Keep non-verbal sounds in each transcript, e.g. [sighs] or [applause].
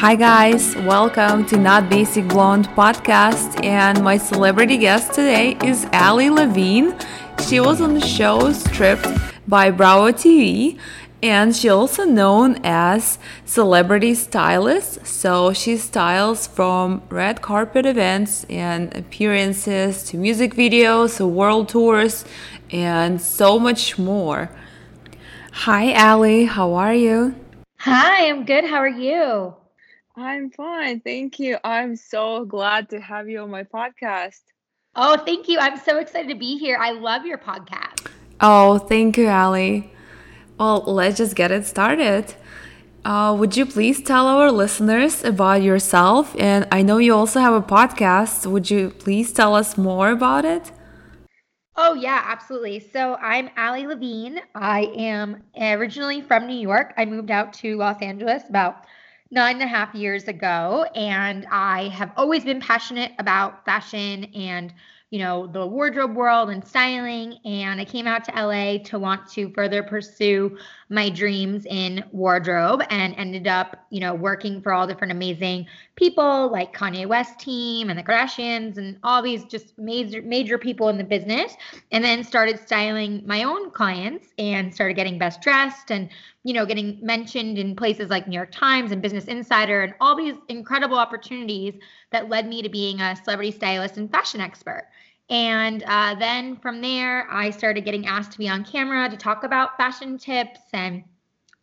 Hi, guys, welcome to Not Basic Blonde podcast. And my celebrity guest today is Ali Levine. She was on the show Stripped by Bravo TV, and she also known as celebrity stylist. So she styles from red carpet events and appearances to music videos, to world tours, and so much more. Hi, Ali. How are you? Hi, I'm good. How are you? I'm fine. Thank you. I'm so glad to have you on my podcast. Oh, thank you. I'm so excited to be here. I love your podcast. Oh, thank you, Ali. Well, let's just get it started. Uh, would you please tell our listeners about yourself? And I know you also have a podcast. Would you please tell us more about it? Oh, yeah, absolutely. So I'm Ali Levine. I am originally from New York. I moved out to Los Angeles about nine and a half years ago. And I have always been passionate about fashion and you know, the wardrobe world and styling. And I came out to LA to want to further pursue my dreams in wardrobe and ended up, you know, working for all different amazing people like Kanye West team and the Kardashians and all these just major major people in the business. And then started styling my own clients and started getting best dressed and you know, getting mentioned in places like New York Times and Business Insider and all these incredible opportunities that led me to being a celebrity stylist and fashion expert. And uh, then from there, I started getting asked to be on camera to talk about fashion tips and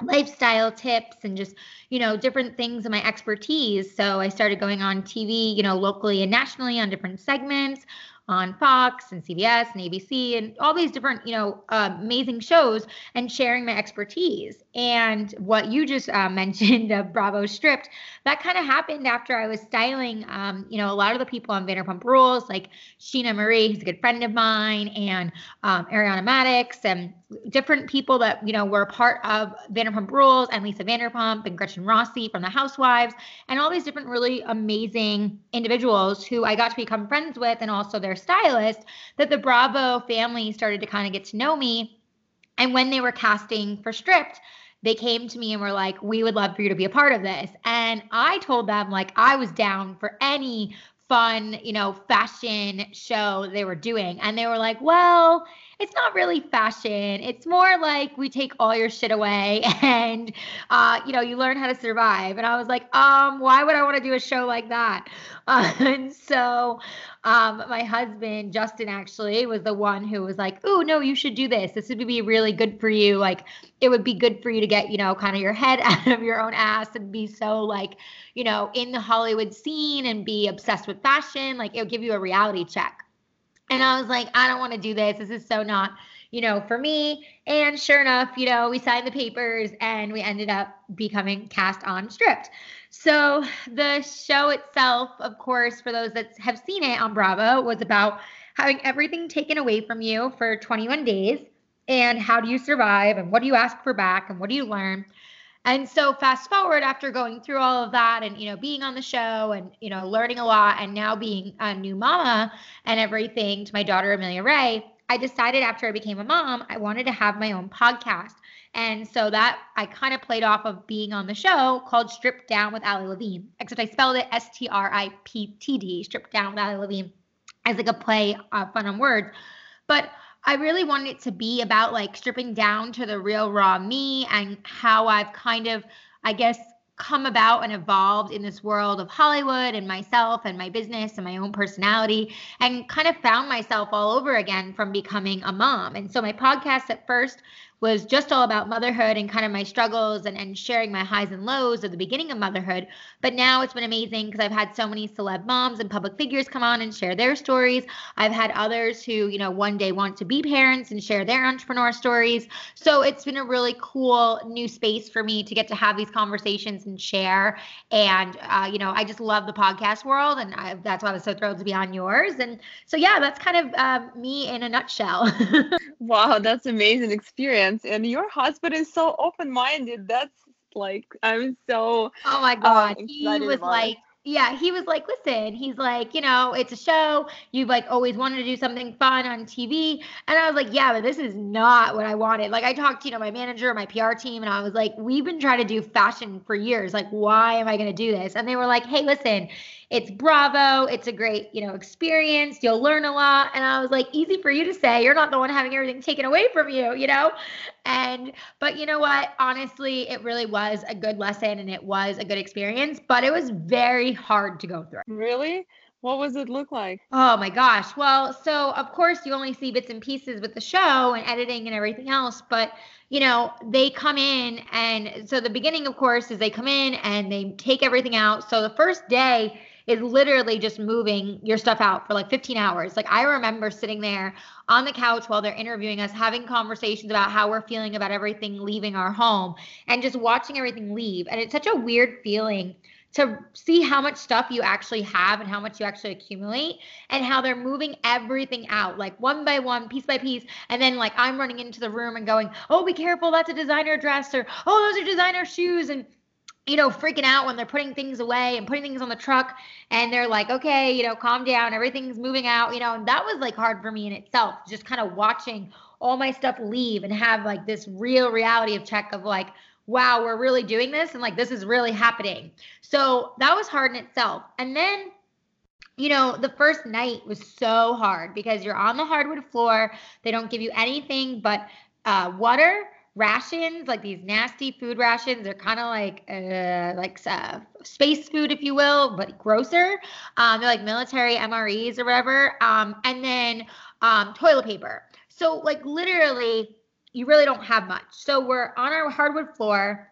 lifestyle tips and just you know different things in my expertise. So i started going on tv you know locally and nationally on different segments on Fox and CBS and ABC and all these different, you know, uh, amazing shows and sharing my expertise. And what you just uh, [laughs] mentioned of Bravo Stripped, that kind of happened after I was styling, um, you know, a lot of the people on Vanderpump Rules, like Scheana Marie, who's a good friend of mine, and um, Ariana Madix, and different people that, you know, were part of Vanderpump Rules and Lisa Vanderpump and Gretchen Rossi from The Housewives, and all these different really amazing individuals who I got to become friends with and also their stylist, that the Bravo family started to kind of get to know me. And when they were casting for Stripped, they came to me and were like, We would love for you to be a part of this. And I told them, like, I was down for any fun, you know, fashion show they were doing. And they were like, Well, it's not really fashion. It's more like we take all your shit away [laughs] and uh, you know, you learn how to survive. And I was like, um, why would I want to do a show like that? Uh, [laughs] and so Um, my husband, Justin, actually was the one who was like, Oh, no, you should do this. This would be really good for you. Like, it would be good for you to get, you know, kind of your head [laughs] out of your own ass and be so, like, you know, in the Hollywood scene and be obsessed with fashion. Like, it would give you a reality check. And I was like, I don't want to do this. This is so not you know, for me. And sure enough, you know, we signed the papers and we ended up becoming cast on Stripped. So the show itself, of course, for those that have seen it on Bravo, was about having everything taken away from you for 21 days and how do you survive and what do you ask for back and what do you learn and so fast forward after going through all of that and you know being on the show and you know learning a lot and now being a new mama and everything to my daughter amelia ray I decided after I became a mom, I wanted to have my own podcast. And so that I kind of played off of being on the show called Stripped Down with Ali Levine, except I spelled it S T R I P T D, Stripped Down with Ali Levine, as like a play uh, fun on words. But I really wanted it to be about like stripping down to the real raw me and how I've kind of, I guess, come about and evolved in this world of Hollywood and myself and my business and my own personality and kind of found myself all over again from becoming a mom. And so my podcast at first was just all about motherhood and kind of my struggles and, and sharing my highs and lows at the beginning of motherhood. But now it's been amazing because I've had so many celeb moms and public figures come on and share their stories. I've had others who, you know, one day want to be parents and share their entrepreneur stories. So it's been a really cool new space for me to get to have these conversations and share. And, uh, you know, I just love the podcast world. And I, that's why I was so thrilled to be on yours. And so, yeah, that's kind of um, me in a nutshell. [laughs] wow, that's an amazing experience and your husband is so open-minded that's like i'm so oh my god um, he was like yeah, he was like, listen, he's like, you know, it's a show. You've like always wanted to do something fun on TV. And I was like, yeah, but this is not what I wanted. Like I talked to, you know, my manager, my PR team, and I was like, we've been trying to do fashion for years. Like, why am I going to do this? And they were like, hey, listen, it's Bravo. It's a great, you know, experience. You'll learn a lot. And I was like, easy for you to say. You're not the one having everything taken away from you, you know? And, but you know what? Honestly, it really was a good lesson and it was a good experience, but it was very hard to go through. Really? What was it look like? Oh my gosh. Well, so of course you only see bits and pieces with the show and editing and everything else, but you know, they come in and so the beginning of course is they come in and they take everything out. So the first day is literally just moving your stuff out for like 15 hours. Like I remember sitting there on the couch while they're interviewing us, having conversations about how we're feeling about everything leaving our home and just watching everything leave. And it's such a weird feeling to see how much stuff you actually have and how much you actually accumulate and how they're moving everything out like one by one piece by piece and then like i'm running into the room and going oh be careful that's a designer dress or oh those are designer shoes and you know, freaking out when they're putting things away and putting things on the truck and they're like, okay, you know, calm down, everything's moving out, you know, and that was like hard for me in itself, just kind of watching all my stuff leave and have like this real reality of check of like, wow, we're really doing this and like this is really happening. So that was hard in itself. And then you know, the first night was so hard because you're on the hardwood floor. They don't give you anything but uh, water rations, like these nasty food rations. They're kind of like uh, like uh, space food, if you will, but grosser. Um, they're like military MREs or whatever. Um, and then um, toilet paper. So like literally, you really don't have much. So we're on our hardwood floor,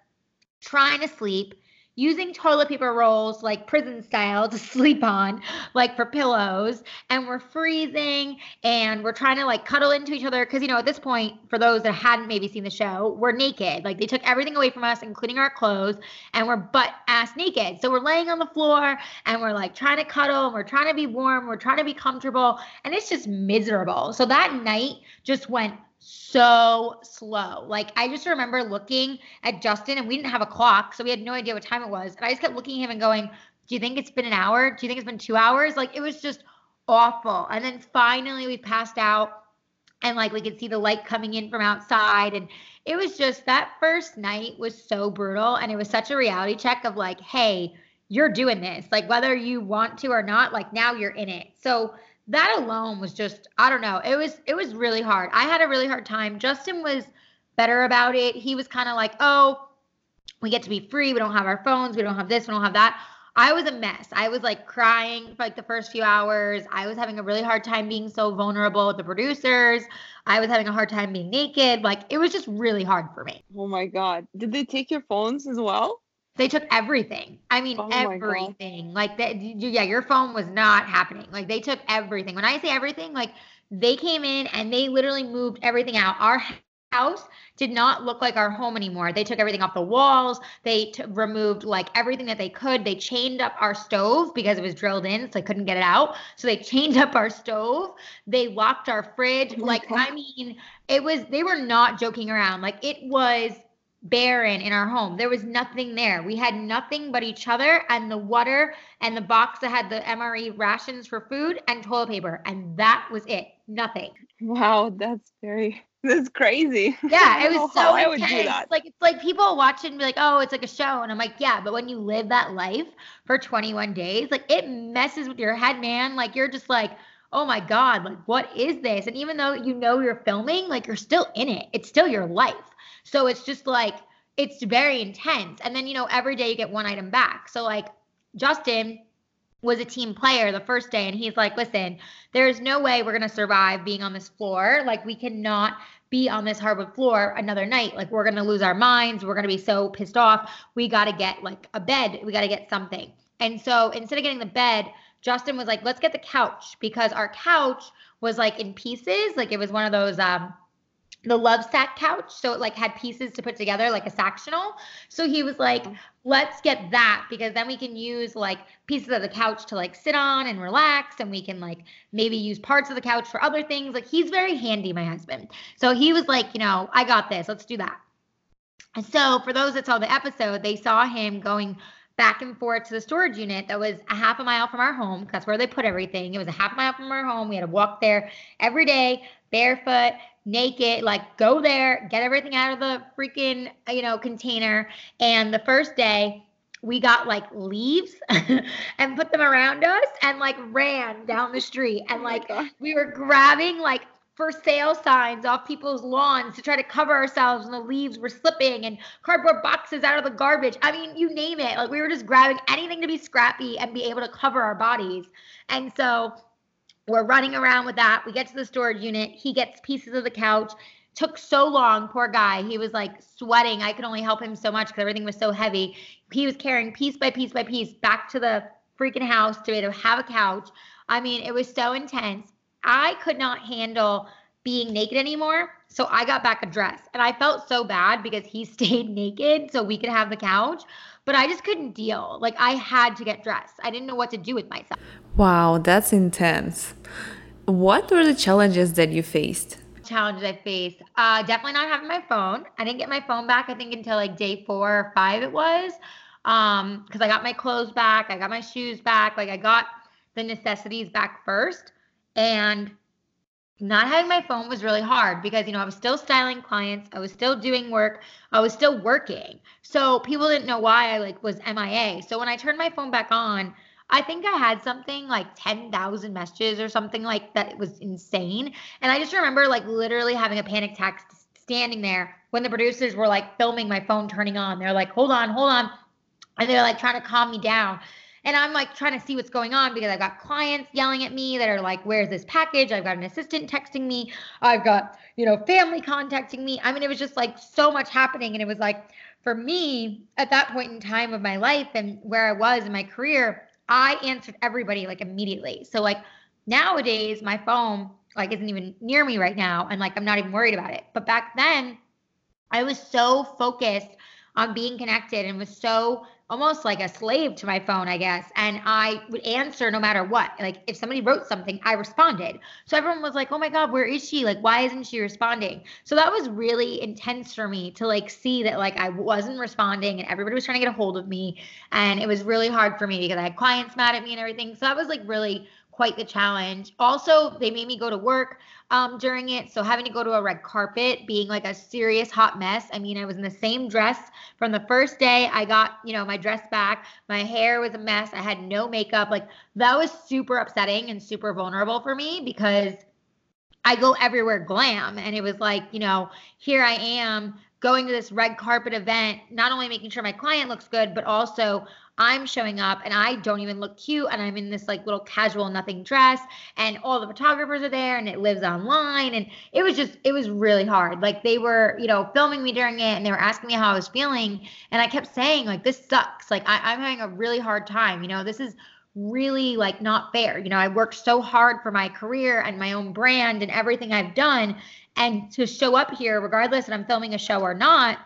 trying to sleep using toilet paper rolls like prison style to [laughs] sleep on, like for pillows. And we're freezing and we're trying to like cuddle into each other. Cause, you know, at this point, for those that hadn't maybe seen the show, we're naked. Like they took everything away from us, including our clothes, and we're butt ass naked. So we're laying on the floor and we're like trying to cuddle and we're trying to be warm. We're trying to be comfortable. And it's just miserable. So that night just went so slow. Like I just remember looking at Justin and we didn't have a clock, so we had no idea what time it was. And I just kept looking at him and going, "Do you think it's been an hour? Do you think it's been 2 hours?" Like it was just awful. And then finally we passed out and like we could see the light coming in from outside and it was just that first night was so brutal and it was such a reality check of like, "Hey, you're doing this. Like whether you want to or not, like now you're in it." So that alone was just I don't know. It was it was really hard. I had a really hard time. Justin was better about it. He was kind of like, "Oh, we get to be free. We don't have our phones. We don't have this. We don't have that." I was a mess. I was like crying for like the first few hours. I was having a really hard time being so vulnerable with the producers. I was having a hard time being naked. Like it was just really hard for me. Oh my god. Did they take your phones as well? They took everything. I mean, Oh everything. Like that. Yeah, your phone was not happening. Like they took everything. When I say everything, like they came in and they literally moved everything out. Our house did not look like our home anymore. They took everything off the walls. They t- removed like everything that they could. They chained up our stove because it was drilled in, so they couldn't get it out. So they [laughs] chained up our stove. They locked our fridge. Oh like I mean, it was. They were not joking around. Like it was barren in our home. There was nothing there. We had nothing but each other and the water and the box that had the MRE rations for food and toilet paper. And that was it. Nothing. Wow, that's very [laughs] that's crazy. [laughs] Yeah, it was so I would do intense. that. Like it's like people watch it and be like, "Oh, it's like a show," and I'm like, "Yeah," but when you live that life for 21 days, like it messes with your head, man. Like you're just like, "Oh my god, like what is this?" And even though you know you're filming, like you're still in it. It's still your life. So it's just like it's very intense. And then you know every day you get one item back. So like Justin was a team player the first day and he's like, "Listen, there's no way we're going to survive being on this floor. Like we cannot be on this hardwood floor another night. Like we're going to lose our minds. We're going to be so pissed off. We got to get like a bed. We got to get something." And so instead of getting the bed, Justin was like, "Let's get the couch because our couch was like in pieces. Like it was one of those um the Lovesac couch so it like had pieces to put together like a sectional. So he was like mm-hmm. let's get that because then we can use like pieces of the couch to like sit on and relax and we can like maybe use parts of the couch for other things. Like he's very handy my husband. So he was like you know i got this let's do that. And so for those that saw the episode they saw him going back and forth to the storage unit that was a half a mile from our home that's where they put everything. It was a half mile from our home. We had to walk there every day barefoot naked, like go there, get everything out of the freaking, you know, container. And the first day, we got like leaves [laughs] and put them around us and like ran down the street [laughs] oh and Oh like God. we were grabbing like for sale signs off people's lawns to try to cover ourselves and the leaves were slipping and cardboard boxes out of the garbage. I mean, you name it. Like we were just grabbing anything to be scrappy and be able to cover our bodies. And so we're running around with that. We get to the storage unit. He gets pieces of the couch. Took so long, poor guy. He was like sweating. I could only help him so much because everything was so heavy. He was carrying piece by piece by piece back to the freaking house to be able to have a couch. I mean, it was so intense. I could not handle being naked anymore. So I got back a dress and I felt so bad because he [laughs] stayed naked so we could have the couch. But I just couldn't deal. Like I had to get dressed. I didn't know what to do with myself. Wow, that's intense. What were the challenges that you faced? challenges I faced. Uh, definitely not having my phone. I didn't get my phone back. I think until like day four or five it was, um, because I got my clothes back, I got my shoes back, like I got the necessities back first, and not having my phone was really hard because you know I was still styling clients, I was still doing work, I was still working. So people didn't know why I like was MIA. So when I turned my phone back on, I think I had something like 10,000 messages or something like that. It was insane. And I just remember like literally having a panic attack standing there when the producers were like filming my phone turning on. They're like, hold on, hold on. And they're like trying to calm me down. And I'm like trying to see what's going on because I've got clients yelling at me that are like, where's this package? I've got an assistant texting me. I've got, you know, family contacting me. I mean, it was just like so much happening. And it was like, for me, at that point in time of my life and where I was in my career, I answered everybody like immediately. So like nowadays, my phone like isn't even near me right now, and like I'm not even worried about it. But back then, I was so focused on being connected and was so almost like a slave to my phone, I guess. And I would answer no matter what. Like if somebody wrote something, I responded. So everyone was like, "Oh my god, where is she? Like why isn't she responding?" So that was really intense for me to like see that like I wasn't responding and everybody was trying to get a hold of me and it was really hard for me because I had clients mad at me and everything. So that was like really quite the challenge. Also, they made me go to work um, during it. So having to go to a red carpet, being like a serious hot mess. I mean, I was in the same dress from the first day I got, you know, my dress back. My hair was a mess. I had no makeup. Like that was super upsetting and super vulnerable for me because I go everywhere glam. And it was like, you know, here I am going to this red carpet event, not only making sure my client looks good, but also I'm showing up and I don't even look cute and I'm in this like little casual nothing dress and all the photographers are there and it lives online and it was just it was really hard. Like they were, you know, filming me during it and they were asking me how I was feeling and I kept saying like this sucks. Like I, I'm having a really hard time. You know, this is really like not fair. You know, I worked so hard for my career and my own brand and everything I've done and to show up here regardless that I'm filming a show or not,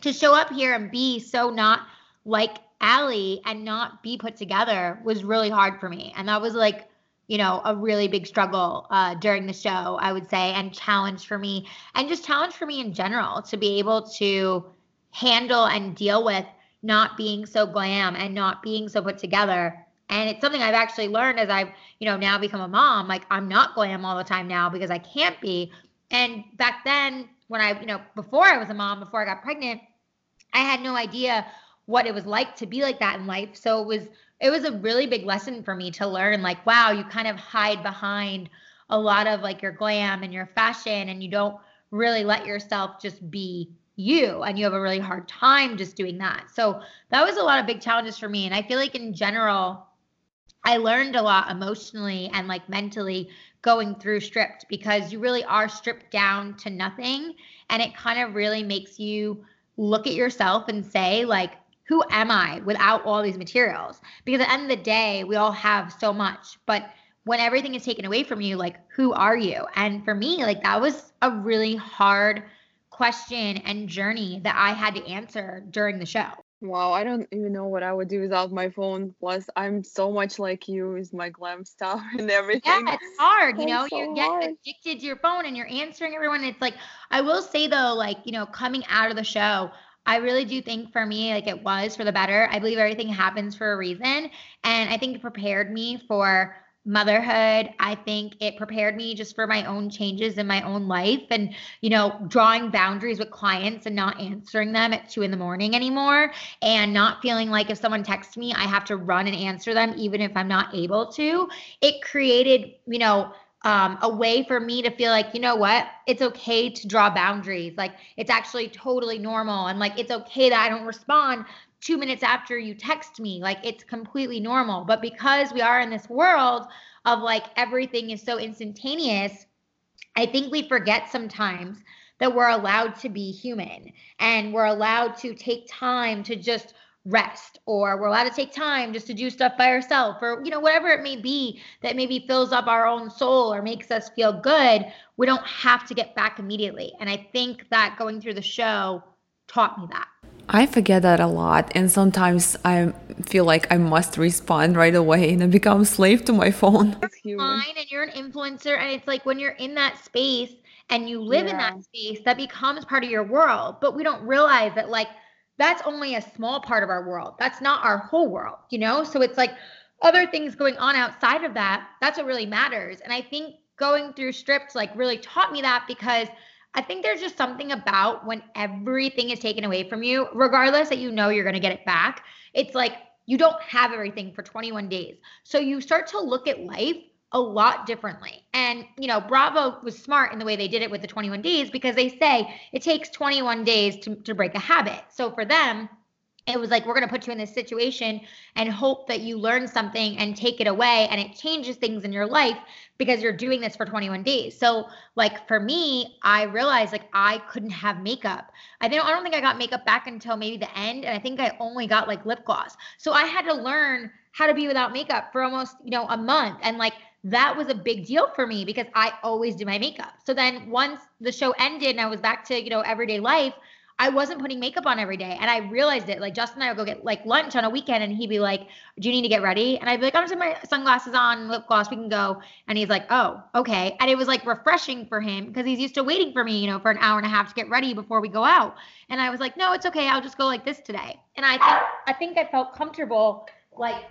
to show up here and be so not like Ali and not be put together was really hard for me. And that was like, you know, a really big struggle uh, during the show, I would say, and challenge for me, and just challenge for me in general to be able to handle and deal with not being so glam and not being so put together. And it's something I've actually learned as I've, you know, now become a mom. Like I'm not glam all the time now because I can't be. And back then, when I, you know, before I was a mom, before I got pregnant, I had no idea what it was like to be like that in life. So it was it was a really big lesson for me to learn like wow, you kind of hide behind a lot of like your glam and your fashion and you don't really let yourself just be you and you have a really hard time just doing that. So that was a lot of big challenges for me and I feel like in general I learned a lot emotionally and like mentally going through stripped because you really are stripped down to nothing and it kind of really makes you look at yourself and say like who am I without all these materials? Because at the end of the day, we all have so much, but when everything is taken away from you, like who are you? And for me, like that was a really hard question and journey that I had to answer during the show. Wow, I don't even know what I would do without my phone. Plus, I'm so much like you with my glam stuff [laughs] and everything. Yeah, it's hard. You know, so you get hard. addicted to your phone and you're answering everyone. It's like, I will say though, like, you know, coming out of the show, I really do think for me, like it was for the better. I believe everything happens for a reason. And I think it prepared me for motherhood. I think it prepared me just for my own changes in my own life and, you know, drawing boundaries with clients and not answering them at two in the morning anymore and not feeling like if someone texts me, I have to run and answer them, even if I'm not able to. It created, you know, um, a way for me to feel like, you know what, it's okay to draw boundaries. Like it's actually totally normal. And like it's okay that I don't respond two minutes after you text me. Like it's completely normal. But because we are in this world of like everything is so instantaneous, I think we forget sometimes that we're allowed to be human and we're allowed to take time to just rest or we're allowed to take time just to do stuff by ourselves or you know whatever it may be that maybe fills up our own soul or makes us feel good we don't have to get back immediately and i think that going through the show taught me that I forget that a lot, and sometimes I feel like I must respond right away and I become a slave to my phone. It's human. fine and you're an influencer and it's like when you're in that space and you live in that space that becomes part of your world but we don't realize that like that's only a small part of our world that's not our whole world you know so it's like other things going on outside of that that's what really matters and i think going through strips like really taught me that because i think there's just something about when everything is taken away from you regardless that you know you're going to get it back it's like you don't have everything for 21 days so you start to look at life a lot differently. And, you know, Bravo was smart in the way they did it with the 21 days because they say it takes 21 days to, to break a habit. So for them, it was like, we're going to put you in this situation and hope that you learn something and take it away and it changes things in your life because you're doing this for 21 days. So, like for me, I realized like I couldn't have makeup. I don't I don't think I got makeup back until maybe the end and I think I only got like lip gloss. So I had to learn how to be without makeup for almost, you know, a month and like that was a big deal for me because I always do my makeup. So then once the show ended and I was back to, you know, everyday life, I wasn't putting makeup on every day. And I realized it. Like Justin and I would go get like lunch on a weekend and he'd be like, Do you need to get ready? And I'd be like, I'm just my sunglasses on, lip gloss, we can go. And he's like, Oh, okay. And it was like refreshing for him because he's used to waiting for me, you know, for an hour and a half to get ready before we go out. And I was like, No, it's okay. I'll just go like this today. And I think I think I felt comfortable like,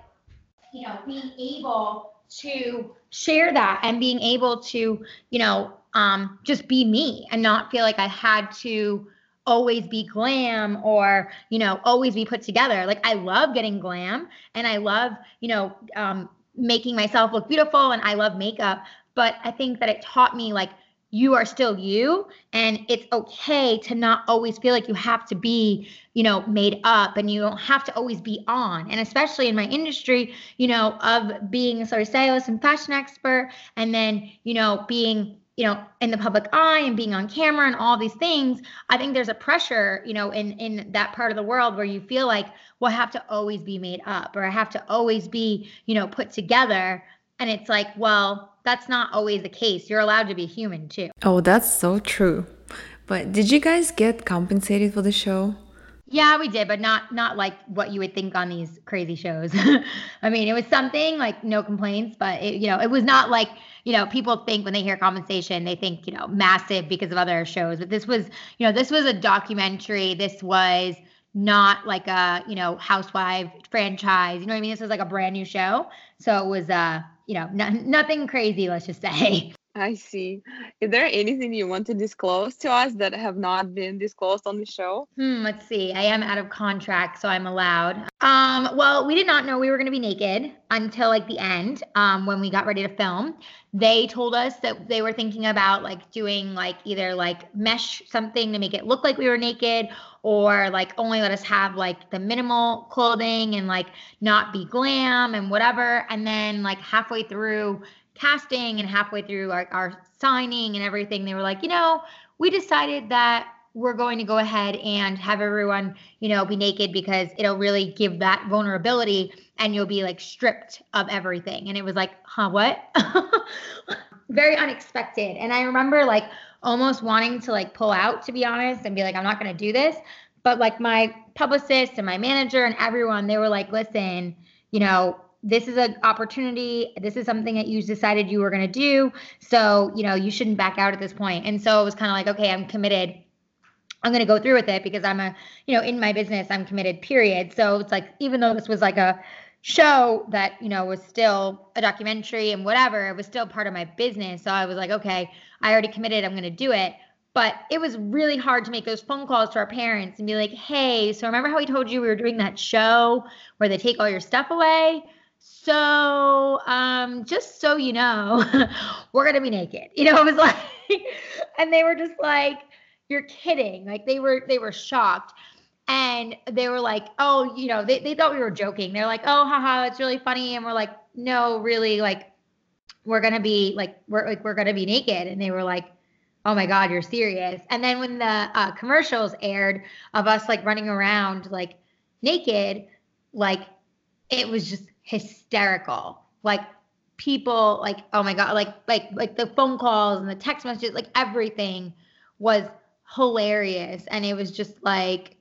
you know, being able to share that and being able to, you know, um, just be me and not feel like I had to always be glam or you know always be put together. Like i love getting glam and i love you know um, making myself look beautiful and i love makeup but i think that it taught me like you are still you and it's okay to not always feel like you have to be you know made up and you don't have to always be on. And especially in my industry you know of being a sort of stylist and fashion expert and then you know being you know in the public eye and being on camera and all these things i think there's a pressure you know in in that part of the world where you feel like well i have to always be made up or i have to always be you know put together and it's like well that's not always the case. You're allowed to be human too. Oh, that's so true. But did you guys get compensated for the show? Yeah, we did, but not not like what you would think on these crazy shows. [laughs] I mean, it was something like no complaints, but it, you know, it was not like you know people think when they hear compensation, they think you know massive because of other shows. But this was you know this was a documentary. This was not like a you know housewife franchise. You know what I mean? This was like a brand new show, so it was uh you know, nothing crazy, let's just say. I see. Is there anything you want to disclose to us that have not been disclosed on the show? Hmm, let's see. I am out of contract, so I'm allowed. Um, well, we did not know we were going to be naked until like the end um, when we got ready to film. They told us that they were thinking about like doing like either like mesh something to make it look like we were naked or like only let us have like the minimal clothing and like not be glam and whatever. And then like halfway through casting and halfway through our, our signing and everything, they were like, you know, we decided that we're going to go ahead and have everyone, you know, be naked because it'll really give that vulnerability and you'll be like stripped of everything. And it was like, huh, what? [laughs] Very unexpected. And I remember like almost wanting to like pull out, to be honest, and be like, I'm not going to do this. But like my publicist and my manager and everyone, they were like, listen, you know, this is an opportunity. This is something that you decided you were going to do. So, you know, you shouldn't back out at this point. And so it was kind of like, okay, I'm committed. I'm going to go through with it because I'm a, you know, in my business, I'm committed, period. So it's like, even though this was like a show that, you know, was still a documentary and whatever, it was still part of my business. So I was like, okay, I already committed. I'm going to do it. But it was really hard to make those phone calls to our parents and be like, hey, so remember how we told you we were doing that show where they take all your stuff away? So, um, just so you know, [laughs] we're gonna be naked. You know, [laughs] it was like, and they were just like, "You're kidding!" Like they were, they were shocked, and they were like, "Oh, you know," they they thought we were joking. They're like, "Oh, haha, it's really funny," and we're like, "No, really, like, we're gonna be like, we're like, we're gonna be naked," and they were like. Oh my God, you're serious. And then when the uh, commercials aired of us like running around like naked, like it was just hysterical. Like people like oh my god like like like the phone calls and the text messages like everything was hilarious. And it was just like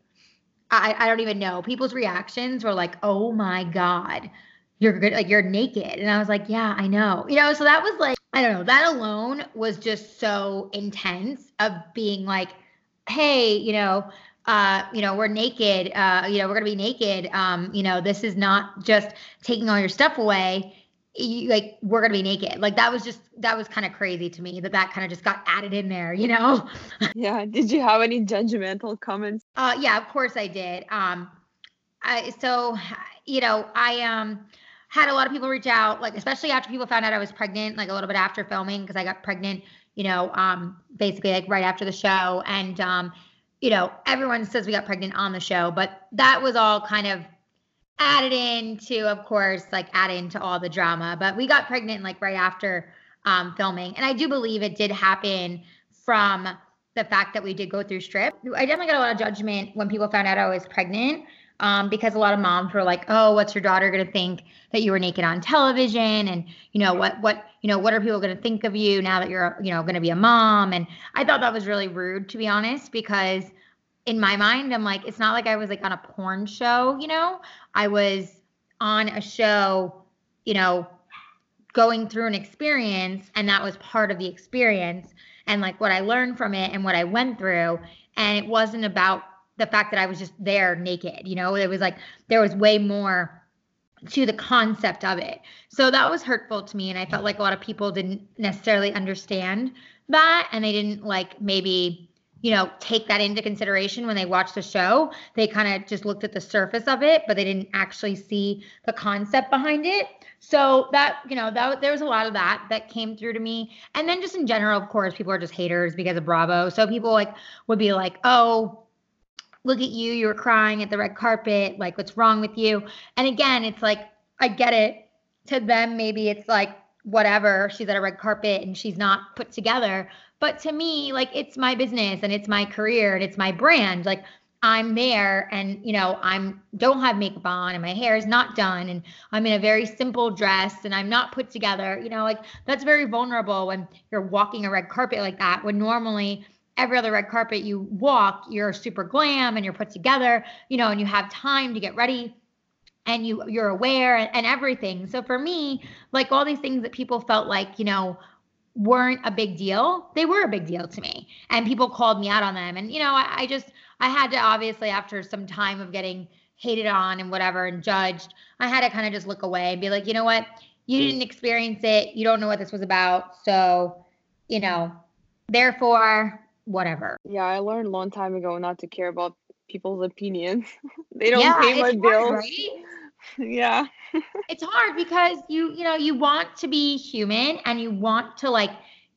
I, I don't even know. People's reactions were like oh my god you're good like you're naked. And i was like yeah i know. You know so that was like i don't know. That alone was just so intense of being like hey you know uh, you know, we're naked, uh, you know, we're gonna be naked. Um, you know, this is not just taking all your stuff away. You, like we're gonna be naked. Like that was just that was kind of crazy to me that that kind of just got added in there, you know? [laughs] yeah. Did you have any judgmental comments? Uh, yeah, of course I did. Um, I so you know I um had a lot of people reach out, like especially after people found out I was pregnant, like a little bit after filming because I got pregnant, you know, um, basically like right after the show and um you know, everyone says we got pregnant on the show, but that was all kind of added into, of course, like added into all the drama. But we got pregnant like right after um, filming. And I do believe it did happen from the fact that we did go through strip. I definitely got a lot of judgment when people found out I was pregnant. Um, because a lot of moms were like, "Oh, what's your daughter gonna think that you were naked on television?" And you know what, what, you know, what are people gonna think of you now that you're, you know, gonna be a mom? And I thought that was really rude, to be honest, because in my mind, I'm like, it's not like I was like on a porn show, you know. I was on a show, you know, going through an experience, and that was part of the experience, and like what I learned from it and what I went through, and it wasn't about the fact that I was just there naked. You know, it was like there was way more to the concept of it. So that was hurtful to me. And I felt like a lot of people didn't necessarily understand that and they didn't like maybe you know, take that into consideration when they watch the show. They kind of just looked at the surface of it, but they didn't actually see the concept behind it. So that, you know, that there was a lot of that that came through to me. And then just in general, of course, people are just haters because of Bravo. So people like would be like, "Oh, look at you, you were crying at the red carpet, like what's wrong with you?" And again, it's like I get it. To them maybe it's like whatever, she's at a red carpet and she's not put together. But to me, like it's my business and it's my career and it's my brand. Like I'm there and you know, I'm don't have makeup on and my hair is not done and I'm in a very simple dress and I'm not put together. You know, like that's very vulnerable when you're walking a red carpet like that when normally every other red carpet you walk, you're super glam and you're put together, you know, and you have time to get ready and you you're aware and, and everything. So for me, like all these things that people felt like, you know, weren't a big deal, they were a big deal to me. And people called me out on them. And, you know, I, I just, I had to obviously, after some time of getting hated on and whatever and judged, I had to kind of just look away and be like, you know what? You didn't experience it. You don't know what this was about. So, you know, therefore, whatever. Yeah, I learned a long time ago not to care about people's opinions. [laughs] they don't yeah, pay my bills. Hard, right? [laughs] yeah [laughs] it's hard because you you know you want to be human and you want to like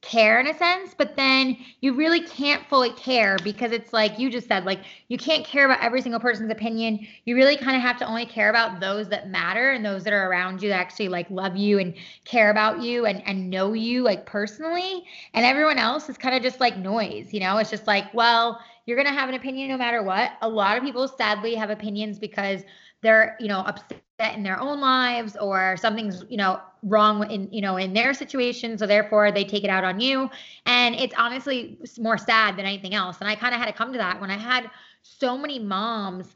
care in a sense but then you really can't fully care because it's like you just said like you can't care about every single person's opinion. You really kind of have to only care about those that matter and those that are around you that actually like love you and care about you and and know you like personally. And everyone else is kind of just like noise you know? It's just like well you're going to have an opinion no matter what. A lot of people sadly have opinions because they're you know upset in their own lives or something's you know wrong in you know in their situation so therefore they take it out on you. And it's honestly more sad than anything else. And i kind of had to come to that when i had so many moms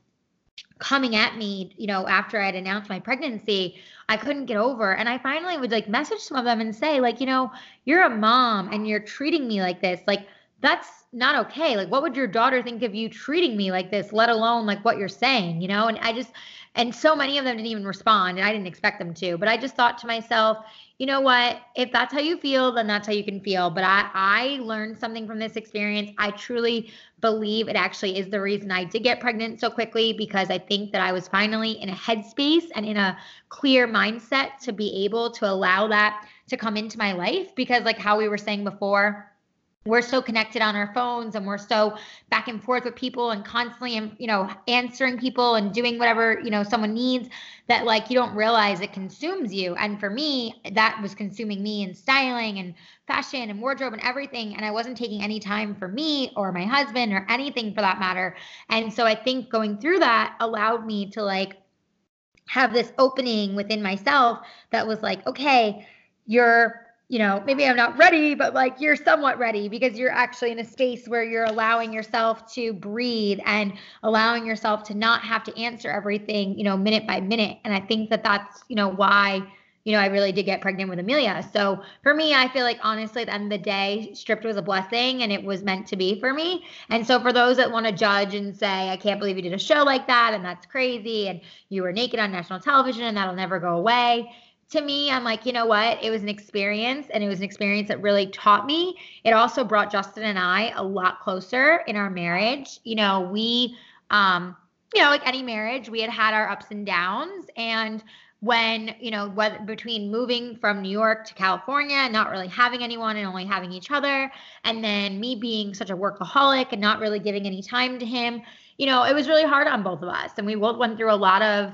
coming at me you know after i'd announced my pregnancy i couldn't get over. And i finally would like message some of them and say like you know you're a mom and you're treating me like this. Like that's not okay. Like what would your daughter think of you treating me like this let alone like what you're saying? You know? And i just and so many of them didn't even respond, and I didn't expect them to. But I just thought to myself, you know what? If that's how you feel, then that's how you can feel. But I, I learned something from this experience. I truly believe it actually is the reason I did get pregnant so quickly because I think that I was finally in a headspace and in a clear mindset to be able to allow that to come into my life. Because, like how we were saying before, we're so connected on our phones and we're so back and forth with people and constantly and you know answering people and doing whatever you know someone needs that like you don't realize it consumes you. And for me that was consuming me in styling and fashion and wardrobe and everything. And i wasn't taking any time for me or my husband or anything for that matter. And so i think going through that allowed me to like have this opening within myself that was like okay you're you know, maybe I'm not ready, but like you're somewhat ready because you're actually in a space where you're allowing yourself to breathe and allowing yourself to not have to answer everything, you know, minute by minute. And I think that that's, you know, why, you know, I really did get pregnant with Amelia. So for me, I feel like honestly, at the end of the day, stripped was a blessing and it was meant to be for me. And so for those that want to judge and say, I can't believe you did a show like that and that's crazy and you were naked on national television and that'll never go away to me, I'm like, you know what? It was an experience and it was an experience that really taught me. It also brought Justin and I a lot closer in our marriage. You know, we, um, you know, like any marriage, we had had our ups and downs. And when, you know, whether between moving from New York to California, not really having anyone and only having each other, and then me being such a workaholic and not really giving any time to him, you know, it was really hard on both of us. And we both went through a lot of,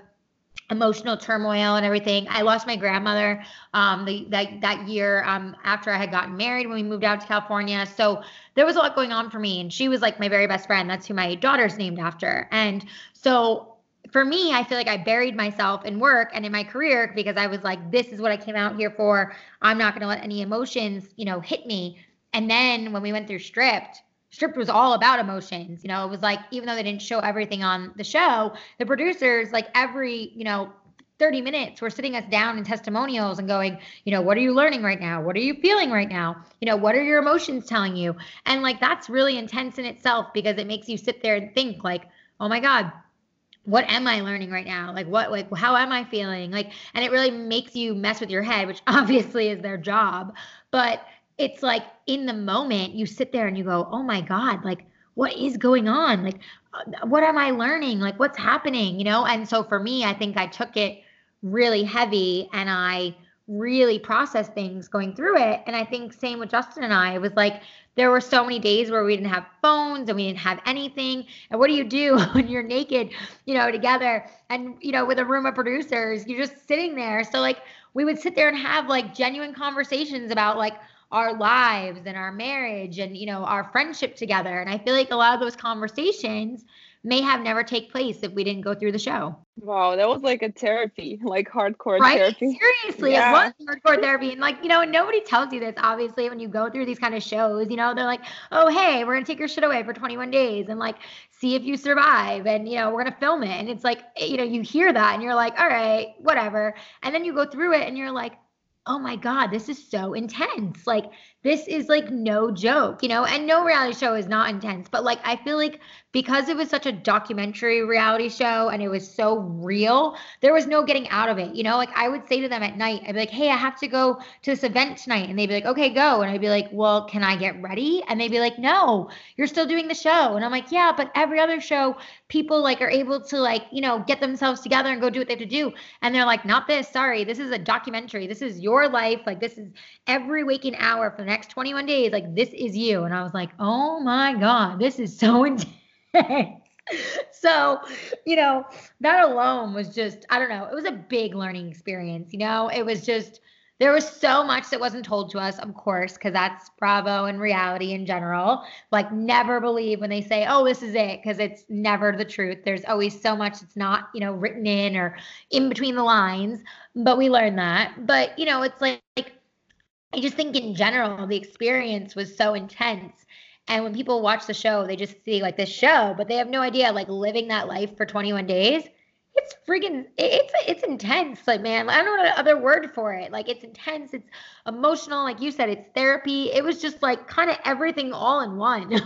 emotional turmoil and everything. I lost my grandmother um, the, that that year um, after I had gotten married when we moved out to California. So there was a lot going on for me, and she was like my very best friend. That's who my daughter's named after. And so for me, I feel like I buried myself in work and in my career because I was like, this is what I came out here for. I'm not going to let any emotions, you know, hit me. And then when we went through Stripped, Stripped was all about emotions. You know, it was like even though they didn't show everything on the show, the producers like every, you know, 30 minutes were sitting us down in testimonials and going, you know, what are you learning right now? What are you feeling right now? You know, what are your emotions telling you? And like that's really intense in itself because it makes you sit there and think like, oh my God, what am I learning right now? Like what like how am I feeling? Like and it really makes you mess with your head, which [laughs] obviously is their job. But it's like in the moment you sit there and you go, oh my God, like what is going on? Like, uh, what am I learning? Like, what's happening? You know? And so for me, I think I took it really heavy and I really processed things going through it. And I think same with Justin and I. It was like there were so many days where we didn't have phones and we didn't have anything. And what do you do [laughs] when you're naked, you know, together and you know, with a room of producers, you're just sitting there. So like we would sit there and have like genuine conversations about like our lives and our marriage and you know our friendship together. And i feel like a lot of those conversations may have never take place if we didn't go through the show. Wow that was like a therapy like hardcore right? therapy. Seriously yeah. it was hardcore therapy. And like you know nobody tells you this obviously when you go through these kind of shows you know they're like oh hey we're gonna take your shit away for 21 days and like see if you survive and you know we're gonna film it. And it's like eh, you know you hear that and you're like all right whatever. And then you go through it and you're like oh my God, this is so intense. Like, this is like no joke, you know? And no reality show is not intense, but like, I feel like because it was such a documentary reality show and it was so real, there was no getting out of it, you know? Like, I would say to them at night, I'd be like, hey, I have to go to this event tonight. And they'd be like, okay, go. And I'd be like, well, can I get ready? And they'd be like, no, you're still doing the show. And I'm like, yeah, but every other show, people like are able to like, you know, get themselves together and go do what they have to do. And they're like, not this, sorry, this is a documentary. This is your life. Like, this is every waking hour for the next 21 days. Like, this is you. And I was like, oh my God, this is so [laughs] intense. so, you know, that alone was just, I don't know, it was a big learning experience. You know, it was just, there was so much that wasn't told to us, of course, because that's Bravo and reality in general. Like, never believe when they say, oh, this is it, because it's never the truth. There's always so much that's not, you know, written in or in between the lines. But we learned that. But, you know, it's like, like I just think in general, the experience was so intense. And when people watch the show, they just see like this show, but they have no idea like living that life for 21 days. It's freaking it's it's intense. Like man, I don't know what other word for it. Like it's intense, it's emotional, like you said, it's therapy. It was just like kind of everything all in one.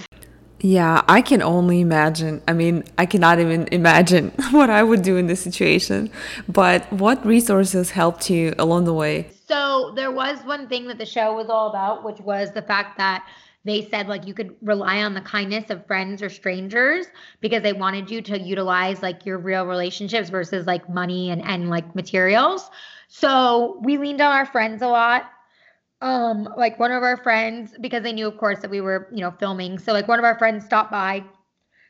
[laughs] yeah, I can only imagine. I mean, I cannot even imagine [laughs] what I would do in this situation. But what resources helped you along the way? So there was one thing that the show was all about, which was the fact that they said like you could rely on the kindness of friends or strangers because they wanted you to utilize like your real relationships versus like money and and like materials. So we leaned on our friends a lot. Um, like one of our friends, because they knew, of course, that we were, you know, filming. So like one of our friends stopped by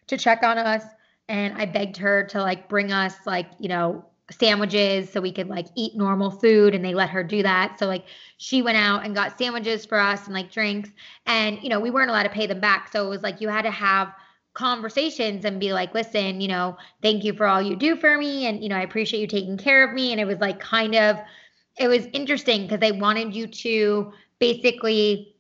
to check on us, and I begged her to like bring us like, you know, sandwiches so we could like eat normal food and they let her do that. So like she went out and got sandwiches for us and like drinks. And you know we weren't allowed to pay them back. So it was like you had to have conversations and be like listen you know thank you for all you do for me. And you know i appreciate you taking care of me. And it was like kind of it was interesting because they wanted you to basically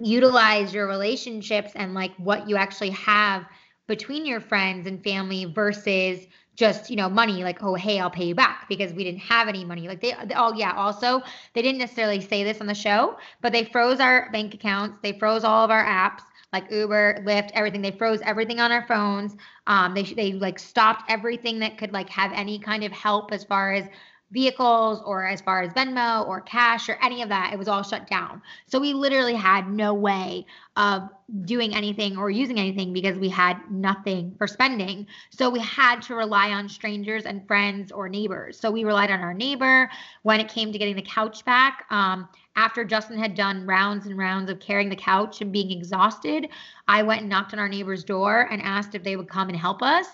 utilize your relationships and like what you actually have between your friends and family versus just you know money like oh hey i'll pay you back because we didn't have any money. Like they oh yeah also they didn't necessarily say this on the show but they froze our bank accounts they froze all of our apps like uber lyft everything. They froze everything on our phones. Um they they like stopped everything that could like have any kind of help as far as vehicles or as far as Venmo or cash or any of that. It was all shut down. So we literally had no way of doing anything or using anything because we had nothing for spending. So we had to rely on strangers and friends or neighbors. So we relied on our neighbor when it came to getting the couch back. Um, after Justin had done rounds and rounds of carrying the couch and being exhausted, I went and knocked on our neighbor's door and asked if they would come and help us.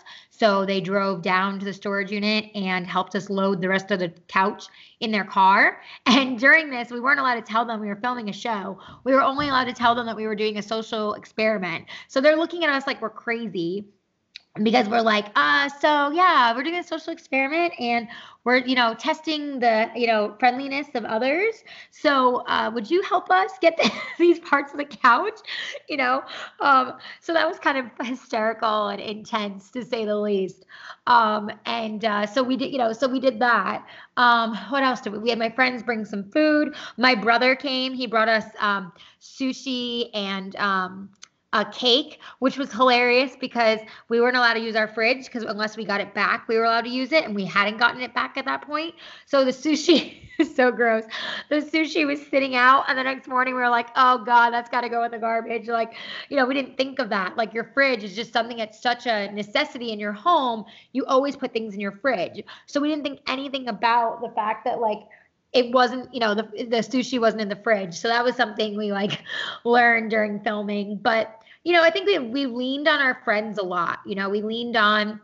So they drove down to the storage unit and helped us load the rest of the couch in their car. [laughs] And during this, we weren't allowed to tell them we were filming a show. We were only allowed to tell them that we were doing a social experiment. So they're looking at us like we're crazy because we're like, uh, so yeah, we're doing a social experiment and we're, you know, testing the, you know, friendliness of others. So, uh, would you help us get the, [laughs] these parts of the couch? You know, um, so that was kind of [laughs] hysterical and intense to say the least. Um, and uh, so we did, you know, so we did that. Um, what else did we? We had my friends bring some food. My brother came. He brought us um, sushi and um, a cake, which was hilarious because we weren't allowed to use our fridge because unless we got it back, we were allowed to use it, and we hadn't gotten it back at that point. So the sushi. [laughs] is so gross. The sushi was sitting out, and the next morning we were like, "Oh God, that's got to go in the garbage." Like, you know, we didn't think of that. Like your fridge is just something that's such a necessity in your home. You always put things in your fridge, so we didn't think anything about the fact that like it wasn't, you know, the the sushi wasn't in the fridge. So that was something we like [laughs] learned during filming. But you know, I think we we leaned on our friends a lot. You know, we leaned on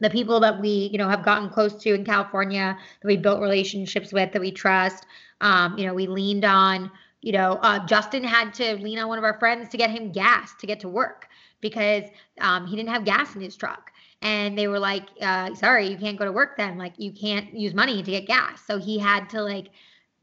the people that we you know have gotten close to in California that we built relationships with that we trust. Um, you know, we leaned on. You know, uh, Justin had to lean on one of our friends to get him gas to get to work because um, he didn't have gas in his truck. And they were like, uh, "Sorry, you can't go to work then. Like, you can't use money to get gas." So he had to like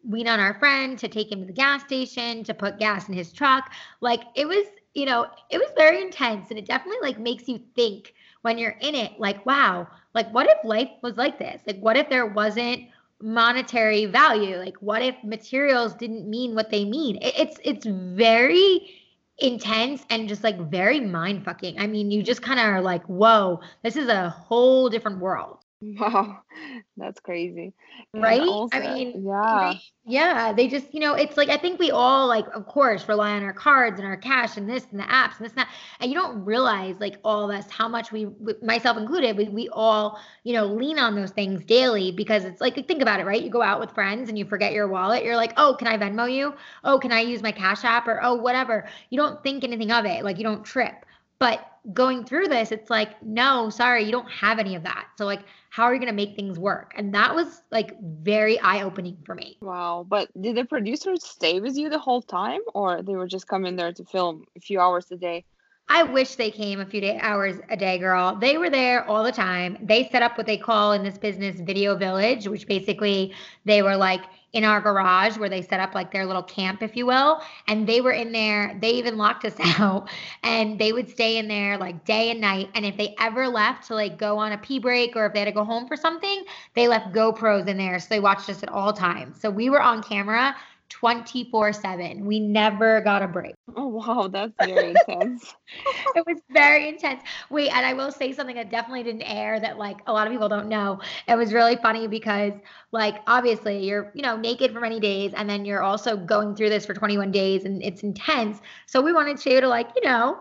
lean on our friend to take him to the gas station to put gas in his truck. Like, it was, you know, it was very intense, and it definitely like makes you think when you're in it like wow like what if life was like this? Like what if there wasn't monetary value? Like what if materials didn't mean what they mean? It's it's very intense and just like very mind fucking i mean you just kind of are like whoa this is a whole different world Wow, [laughs] that's crazy. right? Also, i mean yeah. they, yeah they just you know it's like i think we all like of course rely on our cards and our cash and this and the apps and this and that and you don't realize like all of us how much we myself included we, we all you know lean on those things daily because it's like think about it right? You go out with friends and you forget your wallet you're like oh can i venmo you? Oh can i use my cash app? or oh whatever. You don't think anything of it like you don't trip but going through this, it's like, no, sorry, you don't have any of that. So, like, how are you going to make things work? And that was like very eye opening for me. Wow. But did the producers stay with you the whole time or they were just coming there to film a few hours a day? I wish they came a few day, hours a day, girl. They were there all the time. They set up what they call in this business video village, which basically they were like, in our garage where they set up like their little camp, if you will. And they were in there. They even locked us [laughs] out and they would stay in there like day and night. And if they ever left to like go on a pee break or if they had to go home for something, they left GoPros in there. So they watched us at all times. So we were on camera 24 7. We never got a break. Oh, wow. That's very intense. [laughs] it was very intense. Wait, and I will say something that definitely didn't air that, like, a lot of people don't know. It was really funny because, like, obviously you're, you know, naked for many days and then you're also going through this for 21 days and it's intense. So we wanted to, like, you know,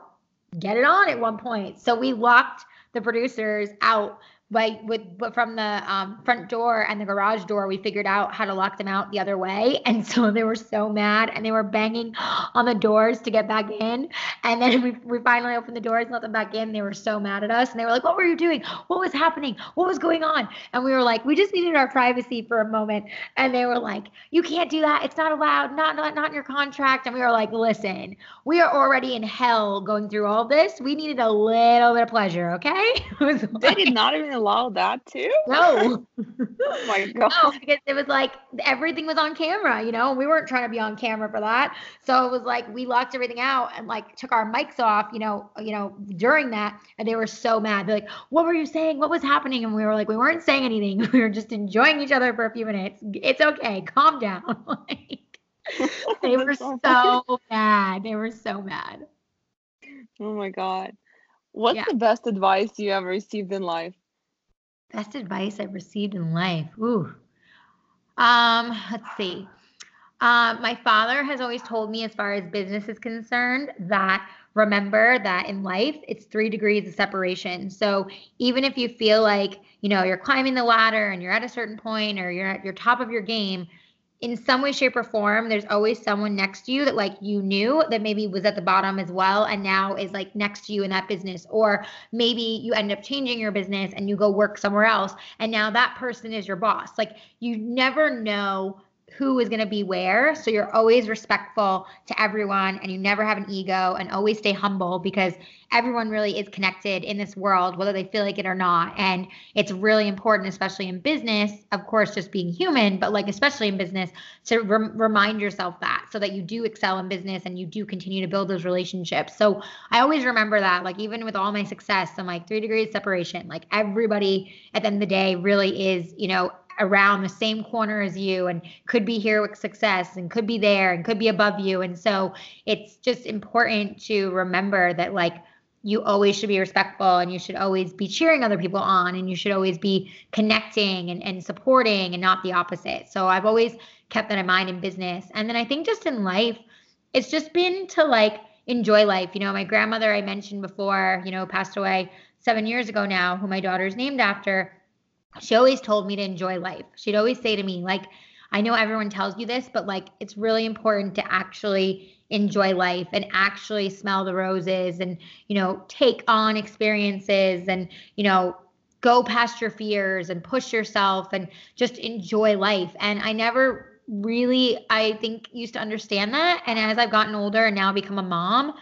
get it on at one point. So we locked the producers out like with but from the um, front door and the garage door we figured out how to lock them out the other way. [laughs] And so they were so mad and they were banging [gasps] on the doors to get back in. And then [laughs] we, we finally opened the doors and let them back in. They were so mad at us and they were like what were you doing? What was happening? What was going on? And we were like we just needed our privacy for a moment. And they were like you can't do that. It's not allowed. Not not, not in your contract. And we were like listen we are already in hell going through all this. We needed a little bit of pleasure okay? [laughs] They did not even allow that too? No. [laughs] oh my [laughs] god. No, because it was like everything was on camera, you know, we weren't trying to be on camera for that. So it was like we locked everything out and like took our mics off, you know, you know, during that. And they were so mad. They're like, what were you saying? What was happening? And we were like, we weren't saying anything. [laughs] We were just enjoying each other for a few minutes. It's okay. Calm down. they were so mad. They were so mad. Oh my God. What's yeah. the best advice you ever received in life? Best advice I've received in life. Ooh. Um, let's see. Uh, my father has always told me, as far as business is concerned, that remember that in life it's three degrees of separation. So even if you feel like you know you're climbing the ladder and you're at a certain point or you're at your top of your game, in some way shape or form there's always someone next to you that like you knew that maybe was at the bottom as well and now is like next to you in that business. Or maybe you end up changing your business and you go work somewhere else and now that person is your boss. Like you never know who is going to be where. So you're always respectful to everyone and you never have an ego and always stay humble because everyone really is connected in this world, whether they feel like it or not. And it's really important, especially in business, of course, just being human, but like, especially in business, to re- remind yourself that so that you do excel in business and you do continue to build those relationships. So I always remember that, like, even with all my success, I'm like three degrees separation. Like, everybody at the end of the day really is, you know, around the same corner as you and could be here with success and could be there and could be above you. And so it's just important to remember that like you always should be respectful and you should always be cheering other people on and you should always be connecting and, and supporting and not the opposite. So I've always kept that in mind in business. And then I think just in life, it's just been to like enjoy life. You know, my grandmother I mentioned before, you know, passed away seven years ago now, who my daughter's named after. She always told me to enjoy life. She'd always say to me, like, I know everyone tells you this, but like it's really important to actually enjoy life and actually smell the roses and you know take on experiences and you know go past your fears and push yourself and just enjoy life and i never really i think used to understand that and as i've gotten older and now become a mom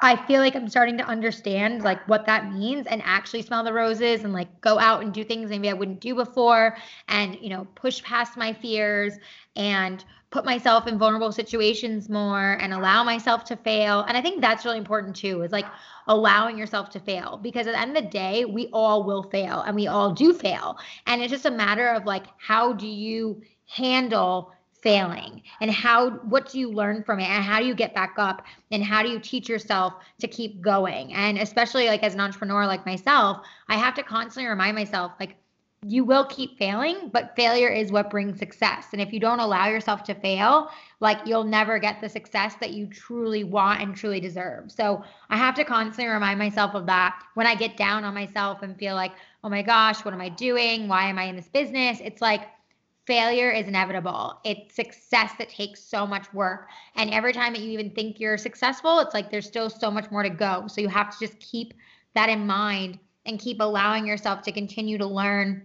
I feel like I'm starting to understand like what that means and actually smell the roses and like go out and do things maybe I wouldn't do before and you know push past my fears and put myself in vulnerable situations more and allow myself to fail. And I think that's really important too, is like allowing yourself to fail because at the end of the day, we all will fail and we all do fail. And it's just a matter of like, how do you handle failing and how what do you learn from it and how do you get back up and how do you teach yourself to keep going and especially like as an entrepreneur like myself i have to constantly remind myself like you will keep failing, but failure is what brings success. And if you don't allow yourself to fail, like you'll never get the success that you truly want and truly deserve. So I have to constantly remind myself of that when I get down on myself and feel like, oh my gosh, what am I doing? Why am I in this business? It's like failure is inevitable. It's success that takes so much work. And every time that you even think you're successful, it's like there's still so much more to go. So you have to just keep that in mind and keep allowing yourself to continue to learn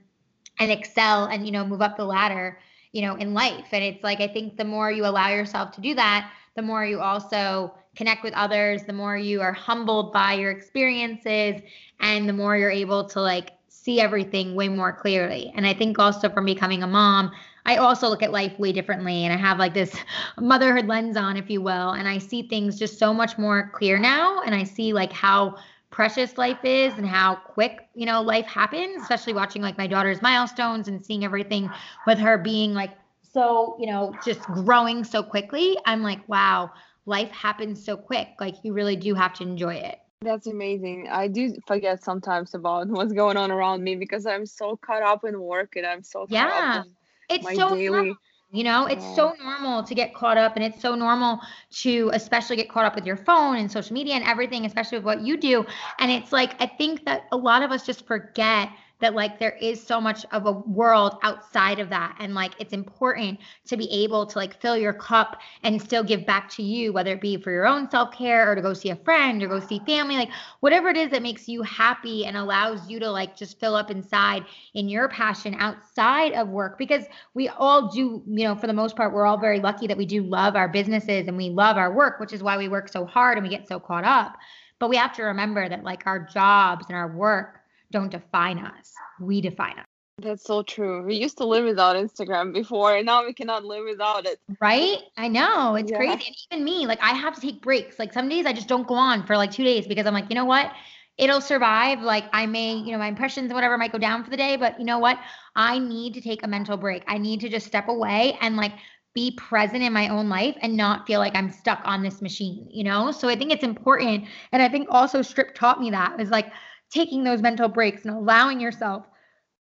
and excel and you know move up the ladder you know in life and it's like i think the more you allow yourself to do that the more you also connect with others the more you are humbled by your experiences and the more you're able to like see everything way more clearly. And i think also from becoming a mom I also look at life way differently and I have like this [laughs] motherhood lens on, if you will, and I see things just so much more clear now. And I see like how precious life is and how quick you know life happens especially watching like my daughter's milestones and seeing everything with her being like so you know just growing so quickly. I'm like wow life happens so quick. Like you really do have to enjoy it that's amazing. I do forget sometimes about what's going on around me because I'm so caught up in work and I'm so yeah. It's so daily. You know, it's so normal to get caught up, and it's so normal to especially get caught up with your phone and social media and everything, especially with what you do. And it's like, I think that a lot of us just forget that like there is so much of a world outside of that. And like it's important to be able to like fill your cup and still give back to you whether it be for your own self-care or to go see a friend or go see family like whatever it is that makes you happy and allows you to like just fill up inside in your passion outside of work. Because we all do you know for the most part we're all very lucky that we do love our businesses and we love our work which is why we work so hard and we get so caught up. But we have to remember that like our jobs and our work don't define us. We define us. That's so true. We used to live without Instagram before, and now we cannot live without it. Right? I know. It's yeah. crazy. And even me, like, I have to take breaks. Like, some days I just don't go on for like two days because I'm like, you know what? It'll survive. Like, I may, you know, my impressions and whatever might go down for the day, but you know what? I need to take a mental break. I need to just step away and like be present in my own life and not feel like I'm stuck on this machine, you know? So I think it's important. And I think also Strip taught me that. that is like, taking those mental breaks and allowing yourself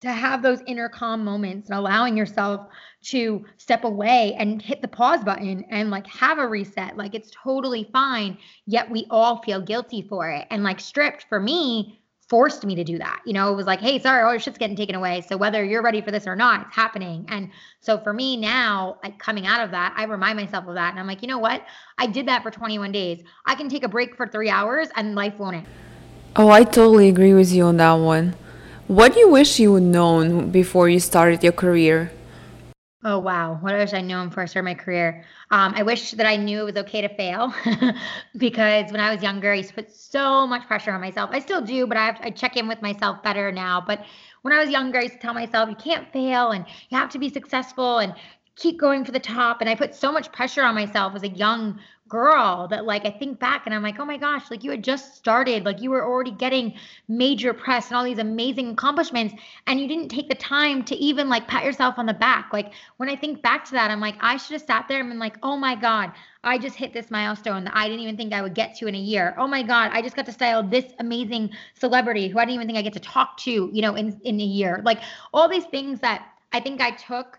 to have those inner calm moments and allowing yourself to step away and hit the pause button and like have a reset. Like it's totally fine. Yet we all feel guilty for it. And like stripped for me forced me to do that. You know, it was like, hey, sorry, all your shit's getting taken away. So whether you're ready for this or not, it's happening. And so for me now, like coming out of that, I remind myself of that. And I'm like, you know what? I did that for 21 days. I can take a break for three hours and life won't end. Oh, I totally agree with you on that one. What do you wish you would known before you started your career? Oh wow, what I wish I known before I started my career. Um, I wish that I knew it was okay to fail, [laughs] because when I was younger, I used to put so much pressure on myself. I still do, but I have I check in with myself better now. But when I was younger, I used to tell myself, you can't fail, and you have to be successful, and keep going for the top. And I put so much pressure on myself as a young girl that like I think back and I'm like, oh my gosh, like you had just started, like you were already getting major press and all these amazing accomplishments, and you didn't take the time to even like pat yourself on the back. Like when I think back to that, I'm like, I should have sat there and been like, oh my God, I just hit this milestone that I didn't even think I would get to in a year. Oh my God, I just got to style this amazing celebrity who I didn't even think I get to talk to, you know, in, in a year. Like all these things that I think I took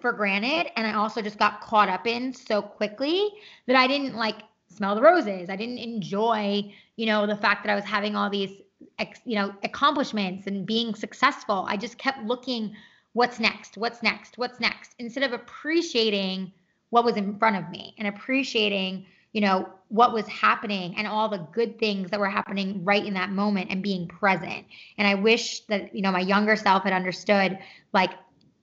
for granted and I also just got caught up in so quickly that I didn't like smell the roses. I didn't enjoy, you know, the fact that I was having all these you know, accomplishments and being successful. I just kept looking what's next? What's next? What's next? Instead of appreciating what was in front of me and appreciating, you know, what was happening and all the good things that were happening right in that moment and being present. And I wish that, you know, my younger self had understood like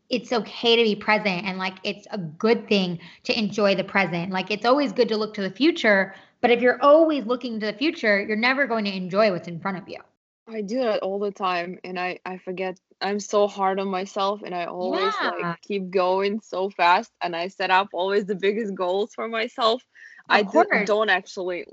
it's okay to be present and like it's a good thing to enjoy the present. Like it's always good to look to the future, but if you're always looking to the future, you're never going to enjoy what's in front of you. I do that all the time and I I forget I'm so hard on myself and I always Yeah. like keep going so fast and I set up always the biggest goals for myself. I do, don't actually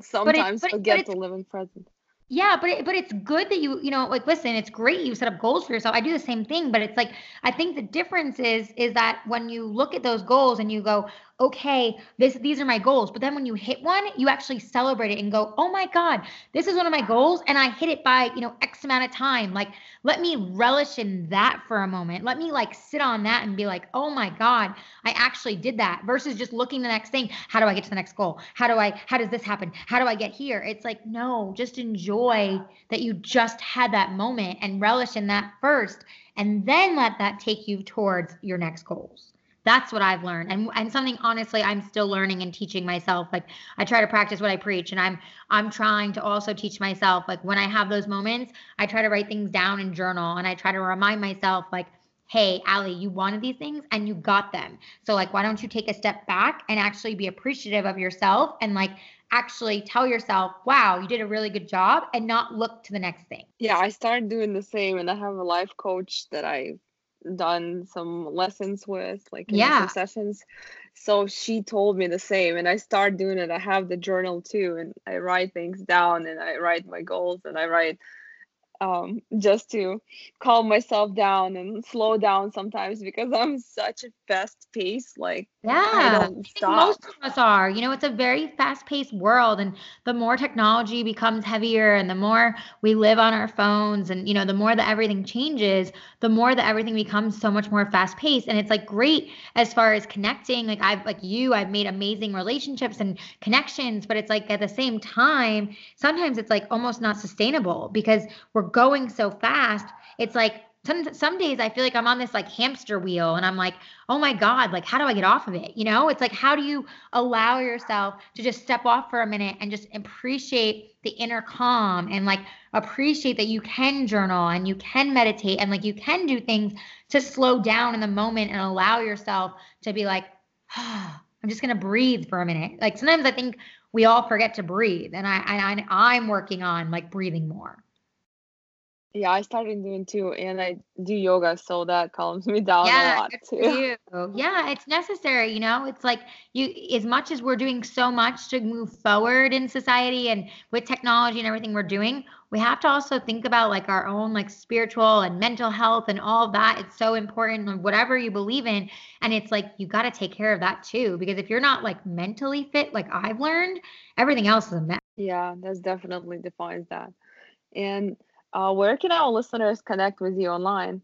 sometimes but, it- but forget it's to live in present. Yeah, but it, but it's good that you you know like listen, it's great you set up goals for yourself. I do the same thing, but it's like I think the difference is is that when you look at those goals and you go, okay, this these are my goals, but then when you hit one, you actually celebrate it and go, oh my god, this is one of my goals, and I hit it by you know X amount of time. Like let me relish in that for a moment. Let me like sit on that and be like, oh my god, I actually did that. Versus just looking the next thing. How do I get to the next goal? How do I? How does this happen? How do I get here? It's like no, just enjoy that you just had that moment and relish in that first, and then let that take you towards your next goals. That's what I've learned, and and something honestly I'm still learning and teaching myself. Like I try to practice what I preach, and I'm I'm trying to also teach myself. Like when I have those moments, I try to write things down and journal, and I try to remind myself like. Hey, Ali, you wanted these things and you got them. So, like, why don't you take a step back and actually be appreciative of yourself and, like, actually tell yourself, wow, you did a really good job and not look to the next thing. Yeah, I started doing the same and I have a life coach that I've done some lessons with, like in Yeah. some sessions. So she told me the same and I start doing it. I have the journal too and I write things down and I write my goals and I write um just to calm myself down and slow down sometimes because I'm such a fast pace like I Yeah, don't I think most of us are. You know, it's a very fast-paced world, and the more technology becomes heavier, and the more we live on our phones, and you know, the more that everything changes, the more that everything becomes so much more fast-paced. And it's like great as far as connecting. Like I've like you, I've made amazing relationships and connections, but it's like at the same time, sometimes it's like almost not sustainable because we're going so fast. It's like some some days I feel like I'm on this like hamster wheel and I'm like, oh my God, like how do I get off of it? You know, it's like how do you allow yourself to just step off for a minute and just appreciate the inner calm and like appreciate that you can journal and you can meditate and like you can do things to slow down in the moment and allow yourself to be like, [sighs] I'm just gonna breathe for a minute. Like sometimes I think we all forget to breathe, and I I, I'm working on like breathing more. Yeah, I started doing too and I do yoga so that calms [laughs] me down a Yeah, lot too. Yeah, it's necessary, you know. It's like you as much as we're doing so much to move forward in society and with technology and everything we're doing, we have to also think about like our own like spiritual and mental health and all that. It's so important whatever you believe in. And it's like you got to take care of that too. Because if you're not like mentally fit, like I've learned, everything else is a mess. Yeah, that's definitely defines that. And uh, where can our listeners connect with you online?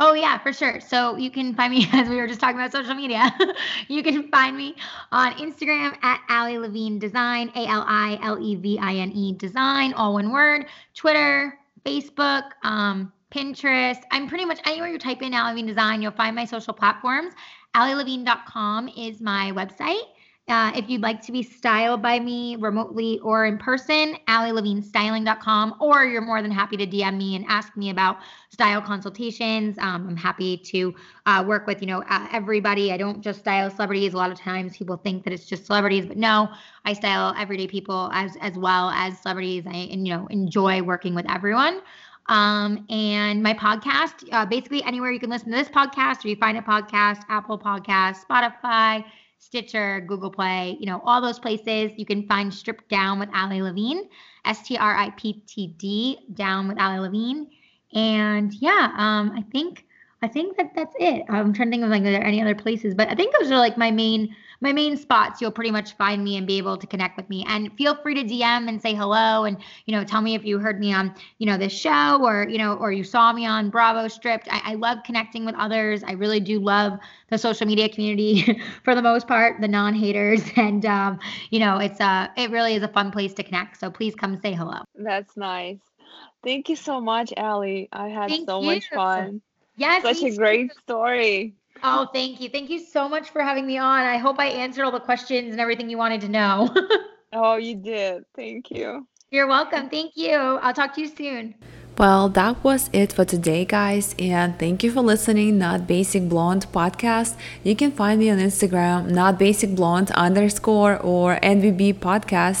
Oh yeah, for sure. So you can find me [laughs] as we were just talking about social media. [laughs] you can find me on Instagram at Ali Levine Design, A L I L E V I N E Design, all one word. Twitter, Facebook, um, Pinterest. I'm pretty much anywhere you type in Ali Levine Design, you'll find my social platforms. AliLevine.com is my website. Uh, if you'd like to be styled by me remotely or in person, AliLevineStyling.com, or you're more than happy to DM me and ask me about style consultations. Um, I'm happy to uh, work with, you know, uh, everybody. I don't just style celebrities. A lot of times people think that it's just celebrities, but no, I style everyday people as as well as celebrities. I and you know enjoy working with everyone. Um, and my podcast, uh, basically anywhere you can listen to this podcast or you find a podcast, Apple Podcast, Spotify, Stitcher, Google Play, you know, all those places. You can find Stripped Down with Ali Levine, S T R I P T D, Down with Ali Levine. And yeah, um, I think I think that that's it. I'm trying to think of like are there any other places, but I think those are like my main my main spots. You'll pretty much find me and be able to connect with me. And feel free to DM and say hello and you know tell me if you heard me on you know this show or you know or you saw me on Bravo Stripped. I, I love connecting with others. I really do love the social media community [laughs] for the most part, the non-haters, [laughs] and um, you know it's uh it really is a fun place to connect. So please come say hello. That's nice. Thank you so much, Ali. I had Thank so you. much fun. Yes, Such a great story. Oh, thank you. Thank you so much for having me on. I hope I answered all the questions and everything you wanted to know. [laughs] Oh, you did. Thank you. You're welcome. Thank you. I'll talk to you soon. Well, that was it for today, guys, and thank you for listening. Not Basic Blonde podcast. You can find me on Instagram, not basic blonde underscore or NBB podcast.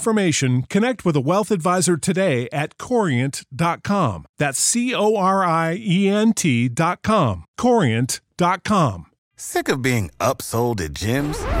information, connect with a wealth advisor today at corient.com. That's C O R I E N T.com. Corient.com. Sick of being upsold at gyms?